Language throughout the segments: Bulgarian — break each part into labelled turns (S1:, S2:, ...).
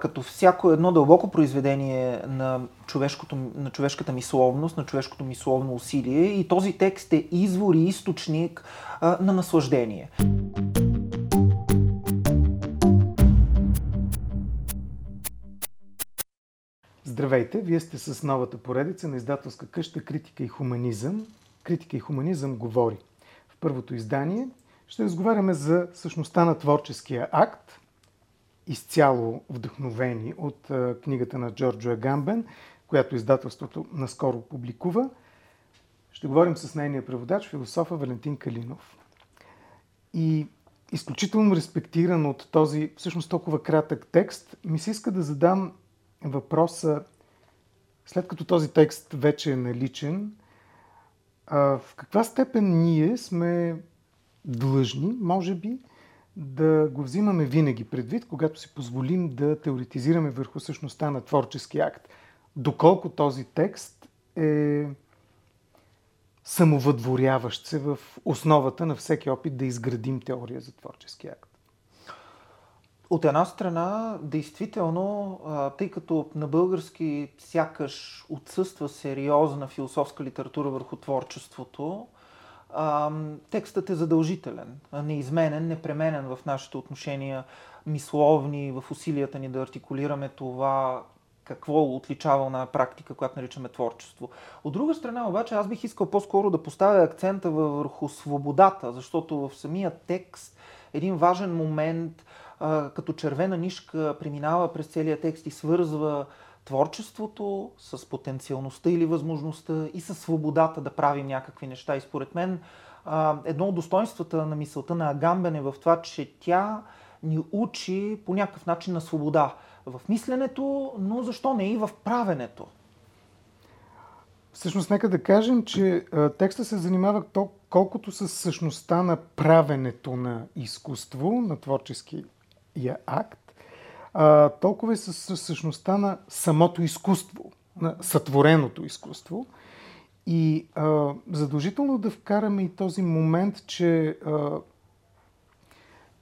S1: като всяко едно дълбоко произведение на, на човешката мисловност, на човешкото мисловно усилие и този текст е извор и източник на наслаждение.
S2: Здравейте, вие сте с новата поредица на издателска къща Критика и хуманизъм. Критика и хуманизъм говори. В първото издание ще разговаряме за същността на творческия акт, изцяло вдъхновени от книгата на Джорджо Агамбен, която издателството наскоро публикува. Ще говорим с нейния преводач, философа Валентин Калинов. И изключително респектиран от този всъщност толкова кратък текст, ми се иска да задам въпроса, след като този текст вече е наличен, в каква степен ние сме длъжни, може би, да го взимаме винаги предвид, когато си позволим да теоретизираме върху същността на творчески акт. Доколко този текст е самовъдворяващ се в основата на всеки опит да изградим теория за творчески акт.
S1: От една страна, действително, тъй като на български сякаш отсъства сериозна философска литература върху творчеството, текстът е задължителен, неизменен, непременен в нашите отношения мисловни, в усилията ни да артикулираме това, какво отличава на практика, която наричаме творчество. От друга страна, обаче, аз бих искал по-скоро да поставя акцента върху свободата, защото в самия текст един важен момент – като червена нишка преминава през целия текст и свързва творчеството с потенциалността или възможността и с свободата да правим някакви неща. И според мен едно от достоинствата на мисълта на Агамбен е в това, че тя ни учи по някакъв начин на свобода в мисленето, но защо не и в правенето.
S2: Всъщност, нека да кажем, че текста се занимава колкото с същността на правенето на изкуство, на творчески я акт, а, толкова и с същността на самото изкуство, на сътвореното изкуство. И а, задължително да вкараме и този момент, че а,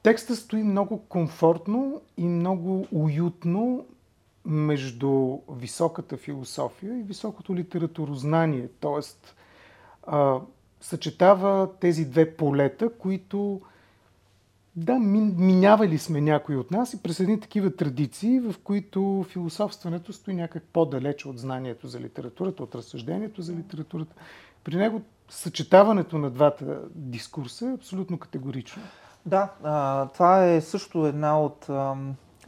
S2: текста стои много комфортно и много уютно между високата философия и високото литературознание. А, съчетава тези две полета, които да, минявали сме някои от нас и през едни такива традиции, в които философстването стои някак по-далече от знанието за литературата, от разсъждението за литературата. При него съчетаването на двата дискурса е абсолютно категорично.
S1: Да, това е също една от,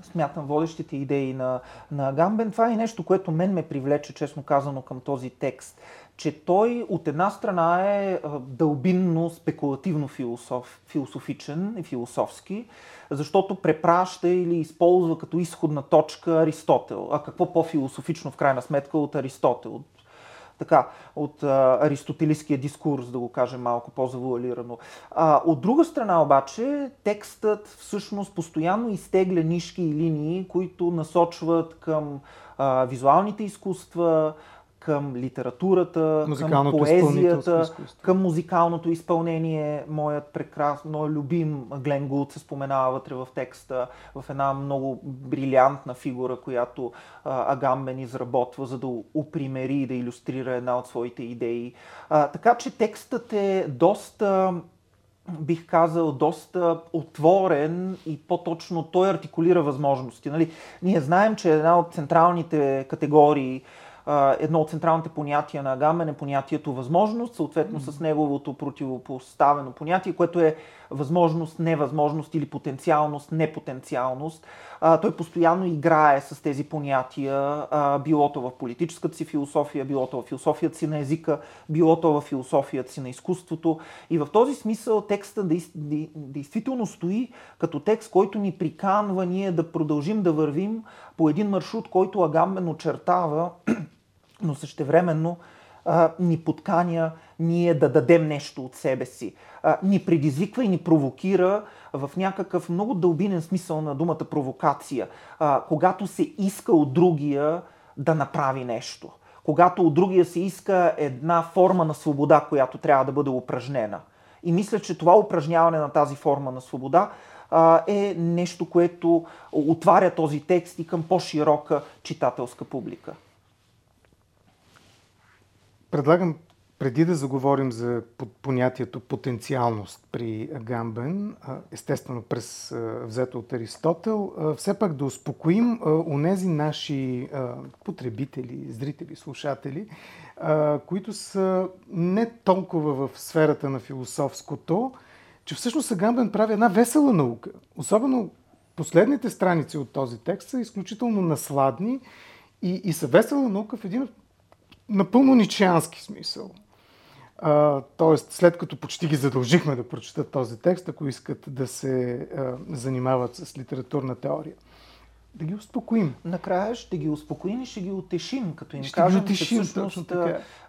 S1: смятам, водещите идеи на, на Гамбен. Това е нещо, което мен ме привлече, честно казано, към този текст че той от една страна е дълбинно, спекулативно философ, философичен и философски, защото препраща или използва като изходна точка Аристотел. А какво по-философично в крайна сметка от Аристотел? От, така, от а, аристотелийския дискурс, да го кажем малко по-завуалирано. А, от друга страна обаче, текстът всъщност постоянно изтегля нишки и линии, които насочват към а, визуалните изкуства, към литературата, към поезията, към музикалното изпълнение. Моят прекрасен, моят любим Глен Гулд се споменава вътре в текста, в една много брилянтна фигура, която а, Агамбен изработва, за да упримери и да иллюстрира една от своите идеи. А, така че текстът е доста бих казал, доста отворен и по-точно той артикулира възможности. Нали? Ние знаем, че една от централните категории едно от централните понятия на Агамен е понятието възможност, съответно с неговото противопоставено понятие, което е възможност, невъзможност или потенциалност, непотенциалност. той постоянно играе с тези понятия, било то в политическата си философия, било то в философията си на езика, било то в философията си на изкуството. И в този смисъл текста действително стои като текст, който ни приканва ние да продължим да вървим по един маршрут, който Агамбен очертава но същевременно а, ни подканя ние да дадем нещо от себе си. А, ни предизвиква и ни провокира в някакъв много дълбинен смисъл на думата провокация, а, когато се иска от другия да направи нещо. Когато от другия се иска една форма на свобода, която трябва да бъде упражнена. И мисля, че това упражняване на тази форма на свобода е нещо, което отваря този текст и към по-широка читателска публика.
S2: Предлагам преди да заговорим за понятието потенциалност при Гамбен, естествено през взето от Аристотел, все пак да успокоим онези наши потребители, зрители, слушатели, които са не толкова в сферата на философското, че всъщност Агамбен прави една весела наука. Особено последните страници от този текст са изключително насладни и, и са весела наука в един напълно ничиански смисъл. А, тоест, след като почти ги задължихме да прочитат този текст, ако искат да се а, занимават с литературна теория. Да ги успокоим.
S1: Накрая ще ги успокоим и ще ги утешим, като им
S2: ще
S1: кажем,
S2: ги утешим,
S1: че всъщност,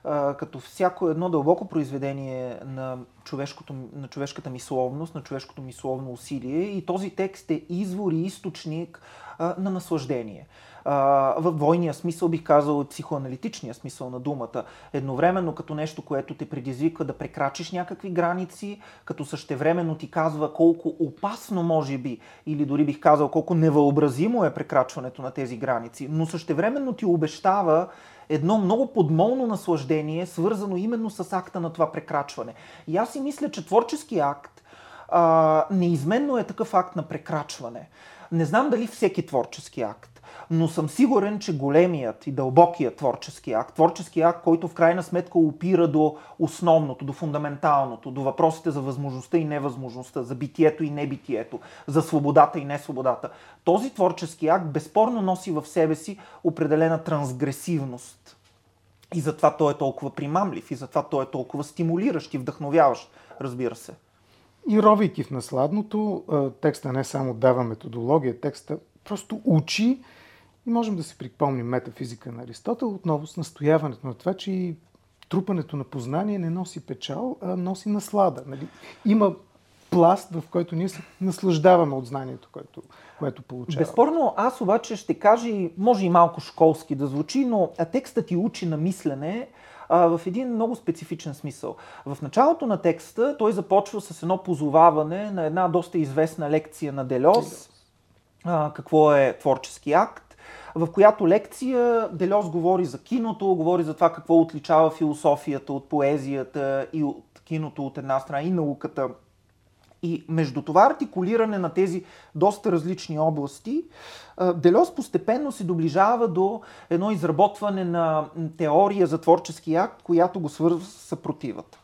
S1: а, като всяко едно дълбоко произведение на, човешкото, на човешката мисловност, на човешкото мисловно усилие и този текст е извор и източник а, на наслаждение в двойния смисъл бих казал психоаналитичния смисъл на думата. Едновременно като нещо, което те предизвиква да прекрачиш някакви граници, като същевременно ти казва колко опасно може би, или дори бих казал колко невъобразимо е прекрачването на тези граници, но същевременно ти обещава едно много подмолно наслаждение, свързано именно с акта на това прекрачване. И аз си мисля, че творчески акт а, неизменно е такъв акт на прекрачване. Не знам дали всеки творчески акт но съм сигурен, че големият и дълбокият творчески акт, творчески акт, който в крайна сметка опира до основното, до фундаменталното, до въпросите за възможността и невъзможността, за битието и небитието, за свободата и несвободата, този творчески акт безспорно носи в себе си определена трансгресивност. И затова той е толкова примамлив, и затова той е толкова стимулиращ и вдъхновяващ, разбира се.
S2: И ровейки в насладното, текста не само дава методология, текста просто учи и можем да си припомним метафизика на Аристотел отново с настояването на това, че трупането на познание не носи печал, а носи наслада. Нали? Има пласт, в който ние се наслаждаваме от знанието, което, което получаваме.
S1: Безспорно, аз обаче ще кажа, може и малко школски да звучи, но текстът ти учи на мислене а, в един много специфичен смисъл. В началото на текста той започва с едно позоваване на една доста известна лекция на Делос, а, какво е творчески акт в която лекция Делос говори за киното, говори за това какво отличава философията от поезията и от киното от една страна и науката. И между това артикулиране на тези доста различни области, Делос постепенно се доближава до едно изработване на теория за творчески акт, която го свързва с съпротивата.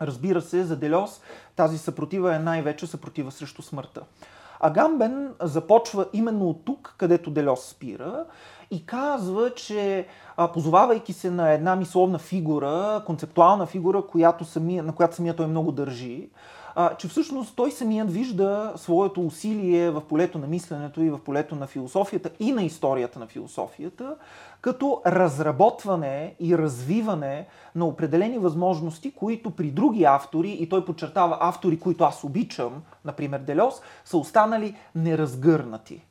S1: Разбира се, за Делос тази съпротива е най-вече съпротива срещу смъртта. Агамбен започва именно от тук, където Делос спира и казва, че позовавайки се на една мисловна фигура, концептуална фигура, която самия, на която самия той много държи, а, че всъщност той самият вижда своето усилие в полето на мисленето и в полето на философията и на историята на философията, като разработване и развиване на определени възможности, които при други автори, и той подчертава автори, които аз обичам, например Делос, са останали неразгърнати.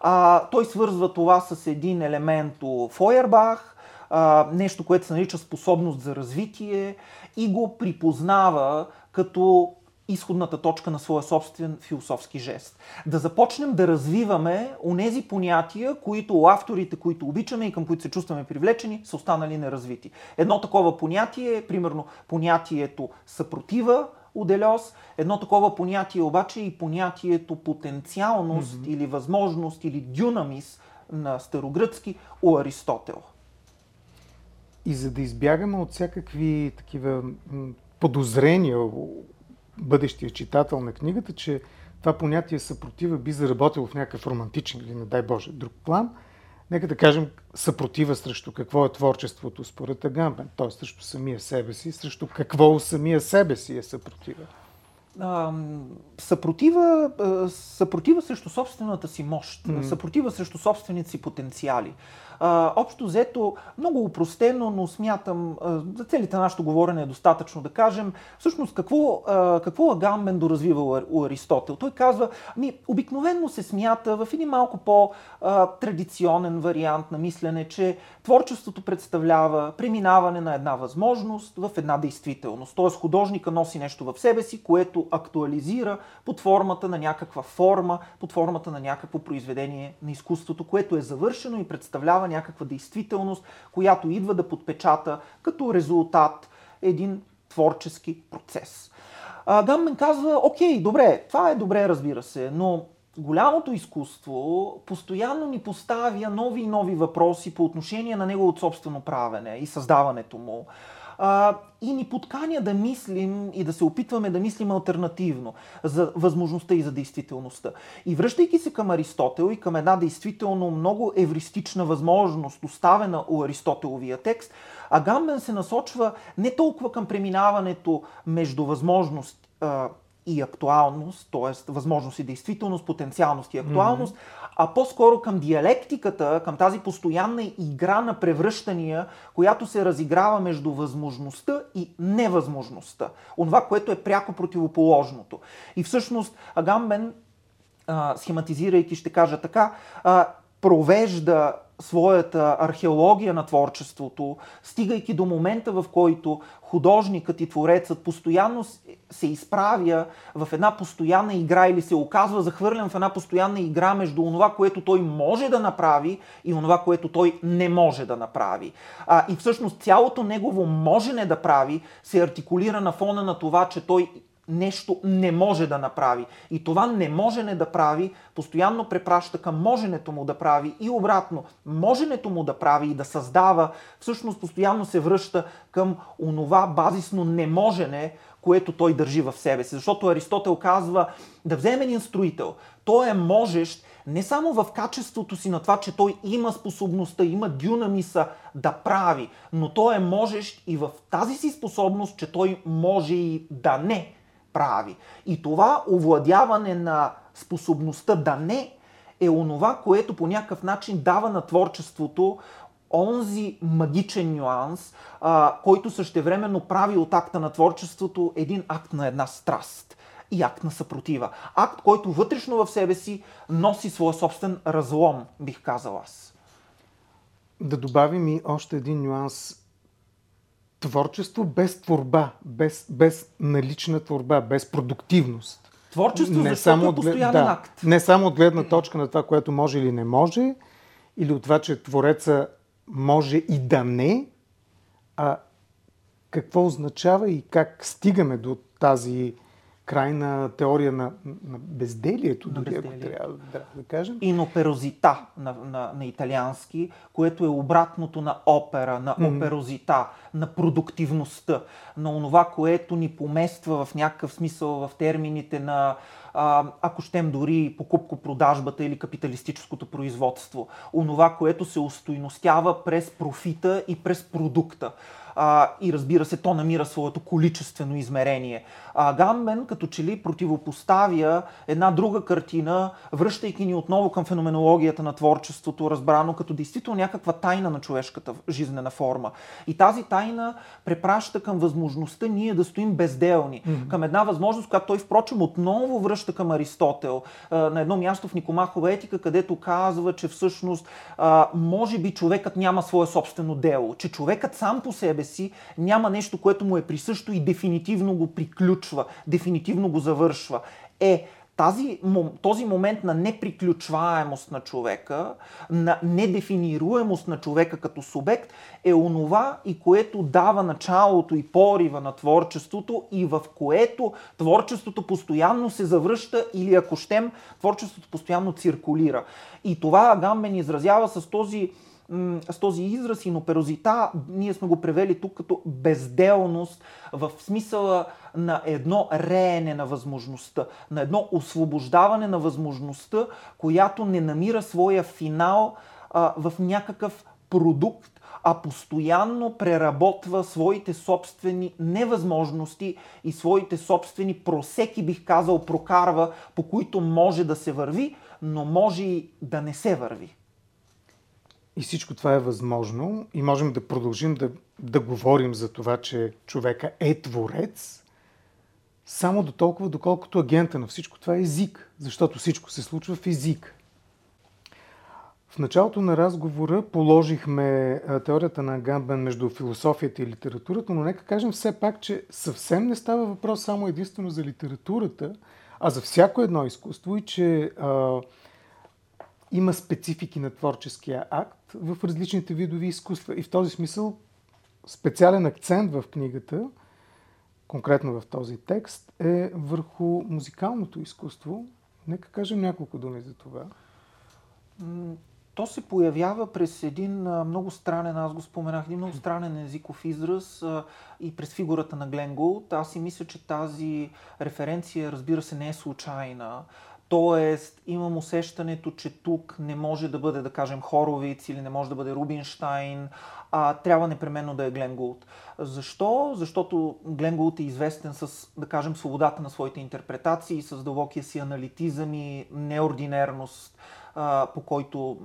S1: А, той свързва това с един елемент Фойербах, а, нещо, което се нарича способност за развитие и го припознава като изходната точка на своя собствен философски жест. Да започнем да развиваме онези понятия, които авторите, които обичаме и към които се чувстваме привлечени, са останали неразвити. Едно такова понятие е, примерно, понятието съпротива у Делес. Едно такова понятие обаче е и понятието потенциалност mm-hmm. или възможност или дюнамис на старогръцки у Аристотел.
S2: И за да избягаме от всякакви такива подозрения бъдещия читател на книгата, че това понятие съпротива би заработило в някакъв романтичен или, не дай Боже, друг план, нека да кажем съпротива срещу какво е творчеството според Агамбен, т.е. срещу самия себе си, срещу какво самия себе си е съпротива.
S1: съпротива, съпротива срещу собствената си мощ, mm-hmm. съпротива срещу собствените си потенциали. А, общо взето, много упростено, но смятам, а, за целите на нашето говорене е достатъчно да кажем, всъщност какво, а, какво Агамбен доразвива у Аристотел. Той казва, ми, обикновенно се смята в един малко по-традиционен вариант на мислене, че творчеството представлява преминаване на една възможност в една действителност. Тоест художника носи нещо в себе си, което актуализира под формата на някаква форма, под формата на някакво произведение на изкуството, което е завършено и представлява някаква действителност, която идва да подпечата като резултат един творчески процес. А, Гаммен казва, окей, добре, това е добре, разбира се, но голямото изкуство постоянно ни поставя нови и нови въпроси по отношение на неговото собствено правене и създаването му. А, и ни подканя да мислим и да се опитваме да мислим альтернативно за възможността и за действителността. И връщайки се към Аристотел и към една действително много евристична възможност, оставена у Аристотеловия текст, Агамбен се насочва не толкова към преминаването между възможност и актуалност, т.е. възможност и действителност, потенциалност и актуалност, mm-hmm. а по-скоро към диалектиката, към тази постоянна игра на превръщания, която се разиграва между възможността и невъзможността. Онова, което е пряко противоположното. И всъщност Агамбен, а, схематизирайки, ще кажа така, а, провежда своята археология на творчеството, стигайки до момента, в който художникът и творецът постоянно се изправя в една постоянна игра или се оказва захвърлен в една постоянна игра между онова, което той може да направи и онова, което той не може да направи. А, и всъщност цялото негово можене да прави се артикулира на фона на това, че той нещо не може да направи. И това не може не да прави, постоянно препраща към моженето му да прави и обратно, моженето му да прави и да създава, всъщност постоянно се връща към онова базисно неможене, което той държи в себе си. Защото Аристотел казва да вземе един строител. Той е можещ не само в качеството си на това, че той има способността, има дюнамиса да прави, но той е можещ и в тази си способност, че той може и да не прави. И това овладяване на способността да не е онова, което по някакъв начин дава на творчеството онзи магичен нюанс, а, който същевременно прави от акта на творчеството един акт на една страст и акт на съпротива. Акт, който вътрешно в себе си носи своя собствен разлом, бих казал аз.
S2: Да добавим и още един нюанс творчество без творба, без, без налична творба, без продуктивност.
S1: Творчество, не само е постоянен да, акт.
S2: Не само от гледна точка на това, което може или не може, или от това, че Твореца може и да не, а какво означава и как стигаме до тази крайна теория на, на безделието, на дори безделие. ако трябва да, да кажем.
S1: И оперозита на, на, на италиански, което е обратното на опера, на mm-hmm. оперозита, на продуктивността, на онова, което ни помества в някакъв смисъл в термините на ако щем дори покупко-продажбата или капиталистическото производство. Онова, което се устойностява през профита и през продукта а, и разбира се, то намира своето количествено измерение. А Гамбен като че ли противопоставя една друга картина, връщайки ни отново към феноменологията на творчеството, разбрано като действително някаква тайна на човешката жизнена форма. И тази тайна препраща към възможността ние да стоим безделни, mm-hmm. към една възможност, която той впрочем отново връща към Аристотел, на едно място в Никомахова етика, където казва, че всъщност може би човекът няма свое собствено дело, че човекът сам по себе си няма нещо, което му е присъщо и дефинитивно го приключва, дефинитивно го завършва. Е, тази, този момент на неприключваемост на човека, на недефинируемост на човека като субект е онова и което дава началото и порива на творчеството и в което творчеството постоянно се завръща или ако щем, творчеството постоянно циркулира. И това Агамбен изразява с този с този израз и оперозита, ние сме го превели тук като безделност в смисъла на едно реене на възможността, на едно освобождаване на възможността, която не намира своя финал а, в някакъв продукт, а постоянно преработва своите собствени невъзможности и своите собствени просеки, бих казал, прокарва, по които може да се върви, но може и да не се върви.
S2: И всичко това е възможно и можем да продължим да, да говорим за това, че човека е творец, само до толкова, доколкото агента на всичко това е език, защото всичко се случва в език. В началото на разговора положихме теорията на Гамбен между философията и литературата, но нека кажем все пак, че съвсем не става въпрос само единствено за литературата, а за всяко едно изкуство и че а, има специфики на творческия акт в различните видови изкуства. И в този смисъл специален акцент в книгата, конкретно в този текст, е върху музикалното изкуство. Нека кажем няколко думи за това.
S1: То се появява през един много странен, аз го споменах, един много странен езиков израз и през фигурата на Глен Голд. Аз си мисля, че тази референция, разбира се, не е случайна. Тоест, имам усещането, че тук не може да бъде, да кажем, Хоровиц или не може да бъде Рубинштайн, а трябва непременно да е Глен Гулт. Защо? Защото Глен Гулт е известен с, да кажем, свободата на своите интерпретации, с дълбокия си аналитизъм и неординерност, по който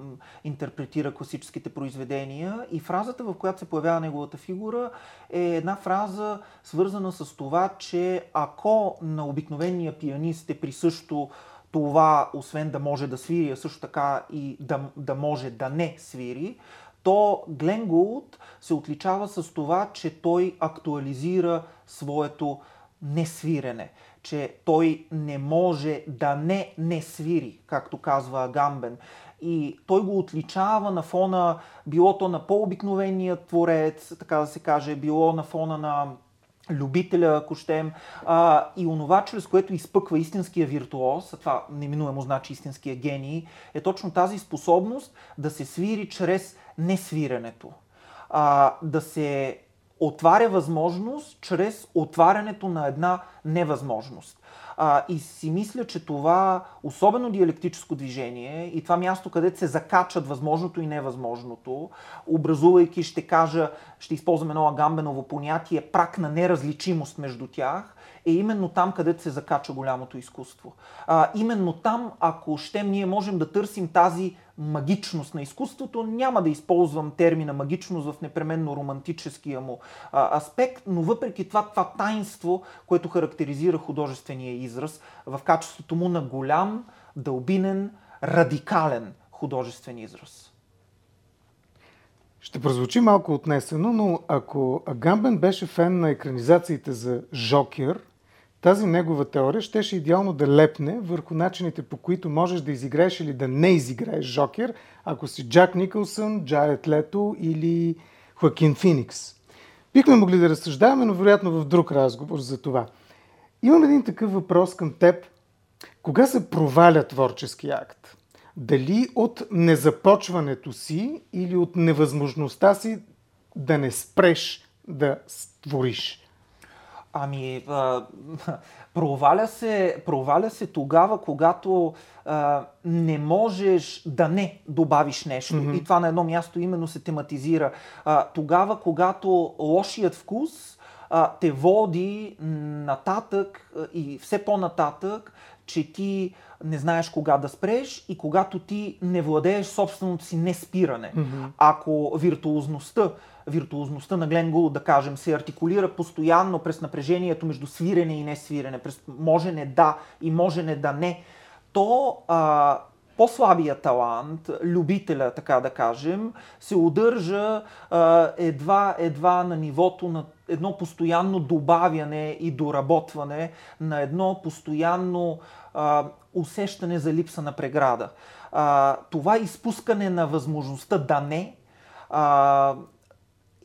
S1: интерпретира класическите произведения. И фразата, в която се появява неговата фигура, е една фраза, свързана с това, че ако на обикновения пианист е присъщо това, освен да може да свири, а също така и да, да може да не свири, то Глен Гулд се отличава с това, че той актуализира своето несвирене, че той не може да не не свири, както казва Гамбен. И той го отличава на фона, било то на по-обикновения творец, така да се каже, било на фона на любителя, ако щем, а, и онова, чрез което изпъква истинския виртуоз, а това неминуемо значи истинския гений, е точно тази способност да се свири чрез несвиренето. А, да се отваря възможност чрез отварянето на една невъзможност. А, и си мисля, че това особено диалектическо движение и това място, където се закачат възможното и невъзможното, образувайки, ще кажа, ще използвам едно агамбеново понятие, прак на неразличимост между тях, е именно там, където се закача голямото изкуство. А, именно там, ако щем, ние можем да търсим тази магичност на изкуството. Няма да използвам термина магичност в непременно романтическия му а, аспект, но въпреки това, това таинство, което характеризира художествения израз в качеството му на голям, дълбинен, радикален художествен израз.
S2: Ще прозвучи малко отнесено, но ако Агамбен беше фен на екранизациите за Жокер – тази негова теория щеше идеално да лепне върху начините по които можеш да изиграеш или да не изиграеш Жокер, ако си Джак Никълсън, Джаред Лето или Хоакин Феникс. Бихме могли да разсъждаваме, но вероятно в друг разговор за това. Имам един такъв въпрос към теб. Кога се проваля творчески акт? Дали от незапочването си или от невъзможността си да не спреш да твориш?
S1: Ами, а, проваля, се, проваля се тогава, когато а, не можеш да не добавиш нещо. Mm-hmm. И това на едно място именно се тематизира. А, тогава, когато лошият вкус а, те води нататък и все по-нататък, че ти не знаеш кога да спреш и когато ти не владееш собственото си неспиране. Mm-hmm. Ако виртуозността виртуозността на Глен да кажем, се артикулира постоянно през напрежението между свирене и не свирене, през можене да и можене да не, то а, по-слабия талант, любителя, така да кажем, се удържа едва, едва на нивото на едно постоянно добавяне и доработване, на едно постоянно а, усещане за липса на преграда. А, това изпускане на възможността да не, а,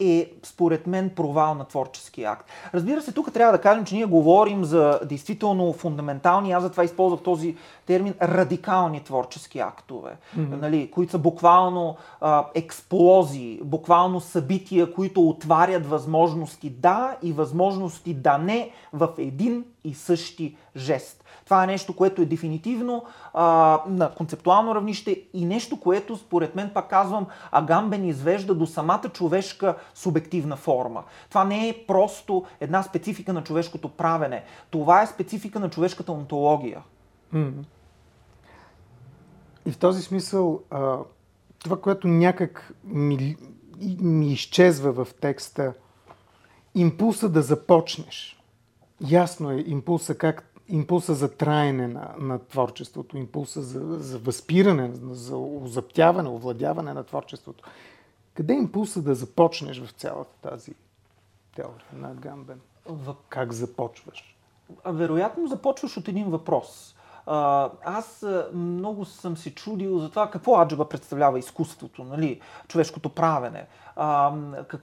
S1: е, според мен, провал на творчески акт. Разбира се, тук трябва да кажем, че ние говорим за действително фундаментални, аз затова използвах този термин, радикални творчески актове, mm-hmm. нали, които са буквално а, експлозии, буквално събития, които отварят възможности да и възможности да не в един и същи жест. Това е нещо, което е дефинитивно а, на концептуално равнище и нещо, което според мен, пак казвам, Агамбен извежда до самата човешка субективна форма. Това не е просто една специфика на човешкото правене. Това е специфика на човешката онтология.
S2: И в този смисъл, това, което някак ми, ми изчезва в текста, импулса да започнеш. Ясно е импулса как импулса за траене на, на творчеството, импулса за, за възпиране, за озаптяване, овладяване на творчеството. Къде е импулса да започнеш в цялата тази теория на Гамбен? Как започваш?
S1: Вероятно започваш от един въпрос. Аз много съм се чудил за това какво аджаба представлява изкуството, нали? човешкото правене,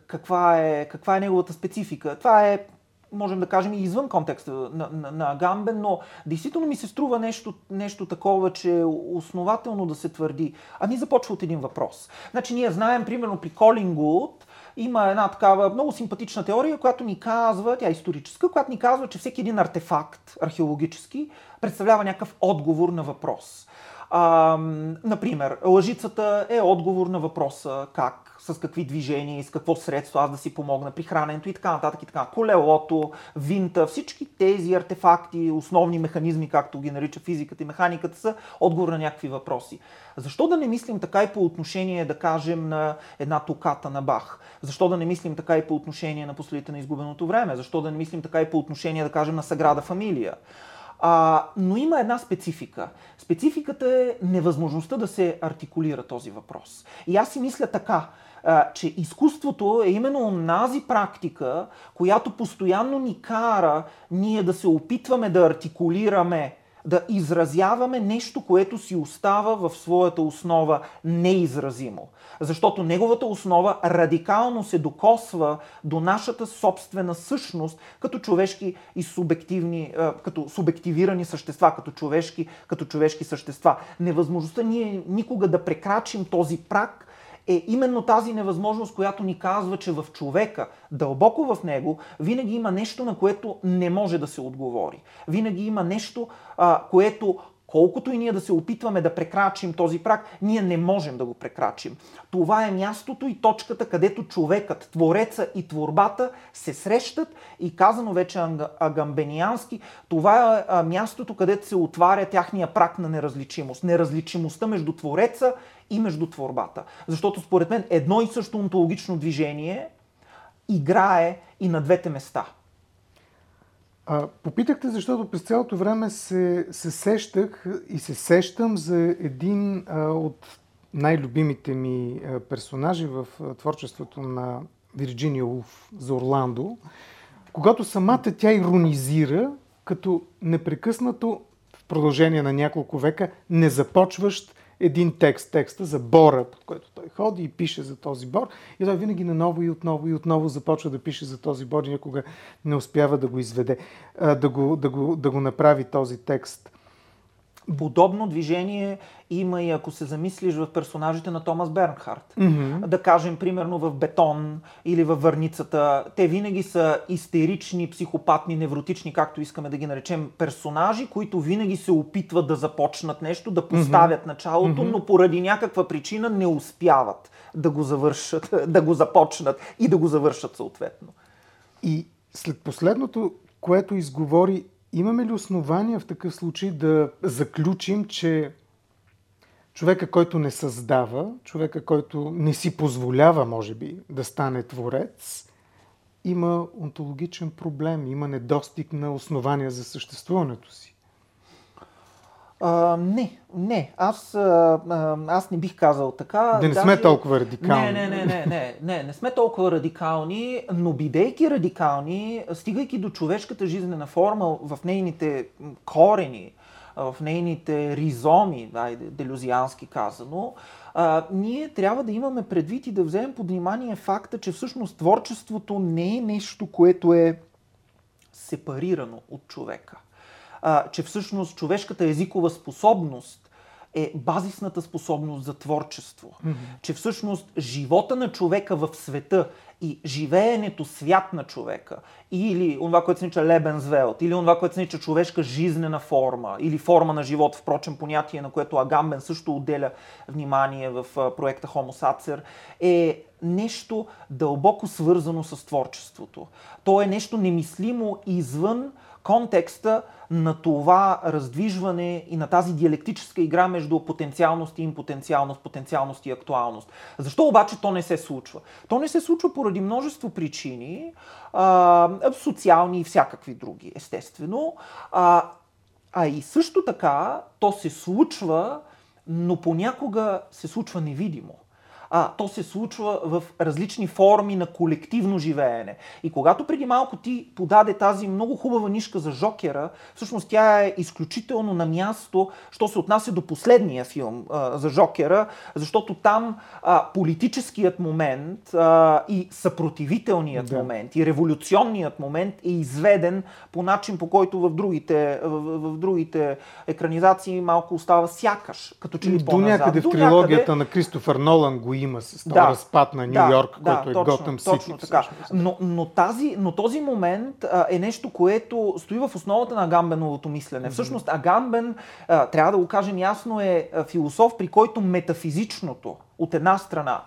S1: каква е, каква е неговата специфика. Това е можем да кажем и извън контекста на, на, на Агамбен, но действително ми се струва нещо, нещо такова, че основателно да се твърди. Ами започва от един въпрос. Значи ние знаем, примерно при Колингуд, има една такава много симпатична теория, която ни казва, тя е историческа, която ни казва, че всеки един артефакт археологически представлява някакъв отговор на въпрос. А, например, лъжицата е отговор на въпроса как с какви движения с какво средство аз да си помогна при храненето и така нататък и така. Колелото, винта, всички тези артефакти, основни механизми, както ги нарича физиката и механиката, са отговор на някакви въпроси. Защо да не мислим така и по отношение, да кажем, на една токата на Бах? Защо да не мислим така и по отношение на последите на изгубеното време? Защо да не мислим така и по отношение, да кажем, на Саграда Фамилия? А, но има една специфика. Спецификата е невъзможността да се артикулира този въпрос. И аз си мисля така че изкуството е именно онази практика, която постоянно ни кара ние да се опитваме да артикулираме да изразяваме нещо, което си остава в своята основа неизразимо. Защото неговата основа радикално се докосва до нашата собствена същност като човешки и субективни, като субективирани същества, като човешки, като човешки същества. Невъзможността ние никога да прекрачим този прак е именно тази невъзможност, която ни казва, че в човека, дълбоко в него, винаги има нещо, на което не може да се отговори. Винаги има нещо, а, което Колкото и ние да се опитваме да прекрачим този прак, ние не можем да го прекрачим. Това е мястото и точката, където човекът, твореца и творбата се срещат и казано вече агамбениански, това е мястото, където се отваря тяхния прак на неразличимост. Неразличимостта между твореца и между творбата. Защото според мен едно и също онтологично движение играе и на двете места.
S2: А, попитахте, защото през цялото време се, се сещах и се сещам за един а, от най-любимите ми а, персонажи в а, творчеството на Вирджиния Улф за Орландо, когато самата тя иронизира, като непрекъснато в продължение на няколко века не започващ един текст, текста за бора, под който той ходи и пише за този бор. И той винаги наново и отново и отново започва да пише за този бор и никога не успява да го изведе, да го, да го, да го направи този текст.
S1: Подобно движение има и ако се замислиш в персонажите на Томас Бернхарт. Mm-hmm. Да кажем, примерно в Бетон или във Върницата. Те винаги са истерични, психопатни, невротични, както искаме да ги наречем, персонажи, които винаги се опитват да започнат нещо, да поставят mm-hmm. началото, mm-hmm. но поради някаква причина не успяват да го завършат, да го започнат и да го завършат съответно.
S2: И след последното, което изговори Имаме ли основания в такъв случай да заключим, че човека, който не създава, човека, който не си позволява, може би, да стане творец, има онтологичен проблем, има недостиг на основания за съществуването си?
S1: А, не, не. Аз, а, аз не бих казал така.
S2: Да не Даже... сме толкова радикални.
S1: Не, не, не, не, не, не, не сме толкова радикални, но бидейки радикални, стигайки до човешката жизнена форма в нейните корени, в нейните ризоми, дай, делюзиански казано, а, ние трябва да имаме предвид и да вземем под внимание факта, че всъщност творчеството не е нещо, което е сепарирано от човека а, че всъщност човешката езикова способност е базисната способност за творчество. Mm-hmm. Че всъщност живота на човека в света и живеенето свят на човека, или това, което се нарича Лебензвелт, или това, което се нарича човешка жизнена форма, или форма на живот, впрочем понятие, на което Агамбен също отделя внимание в проекта Homo Sacer, е нещо дълбоко свързано с творчеството. То е нещо немислимо извън контекста на това раздвижване и на тази диалектическа игра между потенциалност и импотенциалност, потенциалност и актуалност. Защо обаче то не се случва? То не се случва поради множество причини, а, социални и всякакви други, естествено. А, А и също така то се случва, но понякога се случва невидимо а, то се случва в различни форми на колективно живеене. И когато преди малко ти подаде тази много хубава нишка за Жокера, всъщност тя е изключително на място, що се отнася до последния филм а, за Жокера, защото там а, политическият момент а, и съпротивителният да. момент и революционният момент е изведен по начин, по който в другите, в, в, в другите екранизации малко остава сякаш, като че ли
S2: До някъде в трилогията на Кристофър Нолан го има с този да, разпад на Нью Йорк, да, който да, е Готъм Сити. Точно
S1: така. Но, но, тази, но този момент а, е нещо, което стои в основата на Агамбеновото мислене. Mm-hmm. Всъщност Агамбен, а, трябва да го кажем ясно, е философ, при който метафизичното от една страна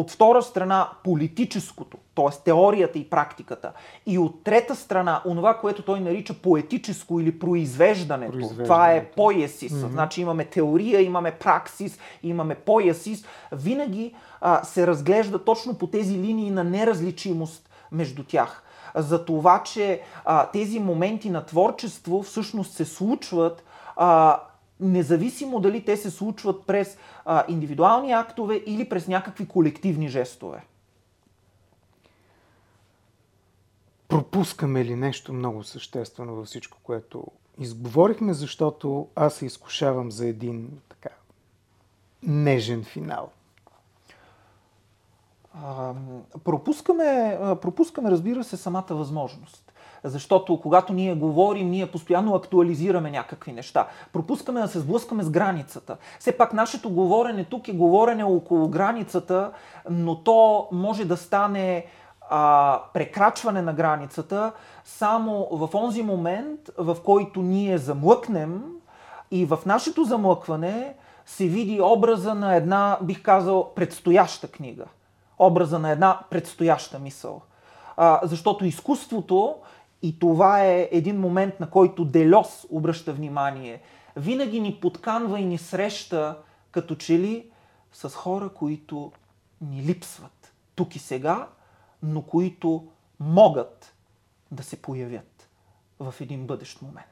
S1: от втора страна политическото, т.е. теорията и практиката, и от трета страна онова, което той нарича поетическо или произвеждането. произвеждането. Това е поесис. Mm-hmm. Значи имаме теория, имаме праксис, имаме поесис. Винаги а, се разглежда точно по тези линии на неразличимост между тях. За това, че а, тези моменти на творчество всъщност се случват а, независимо дали те се случват през а, индивидуални актове или през някакви колективни жестове.
S2: Пропускаме ли нещо много съществено във всичко, което изговорихме, защото аз се изкушавам за един така нежен финал?
S1: А, пропускаме, пропускаме, разбира се, самата възможност. Защото когато ние говорим, ние постоянно актуализираме някакви неща. Пропускаме да се сблъскаме с границата. Все пак нашето говорене тук е говорене около границата, но то може да стане а, прекрачване на границата само в онзи момент, в който ние замлъкнем и в нашето замлъкване се види образа на една, бих казал, предстояща книга. Образа на една предстояща мисъл. А, защото изкуството и това е един момент, на който Делос обръща внимание. Винаги ни подканва и ни среща като че ли с хора, които ни липсват тук и сега, но които могат да се появят в един бъдещ момент.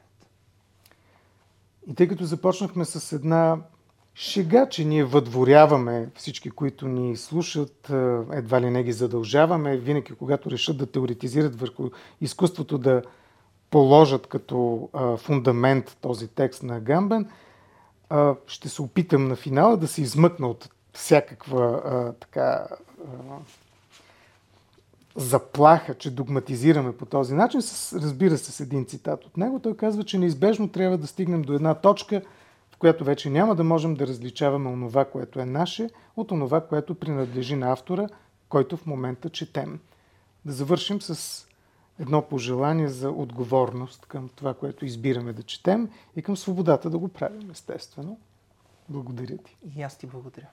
S2: И тъй като започнахме с една шега, че ние въдворяваме всички, които ни слушат, е, едва ли не ги задължаваме, винаги когато решат да теоретизират върху изкуството да положат като фундамент този текст на Гамбен, ще се опитам на финала да се измъкна от всякаква така заплаха, че догматизираме по този начин, разбира се с един цитат от него. Той казва, че неизбежно трябва да стигнем до една точка – която вече няма да можем да различаваме онова, което е наше, от онова, което принадлежи на автора, който в момента четем. Да завършим с едно пожелание за отговорност към това, което избираме да четем и към свободата да го правим, естествено. Благодаря ти.
S1: И аз ти благодаря.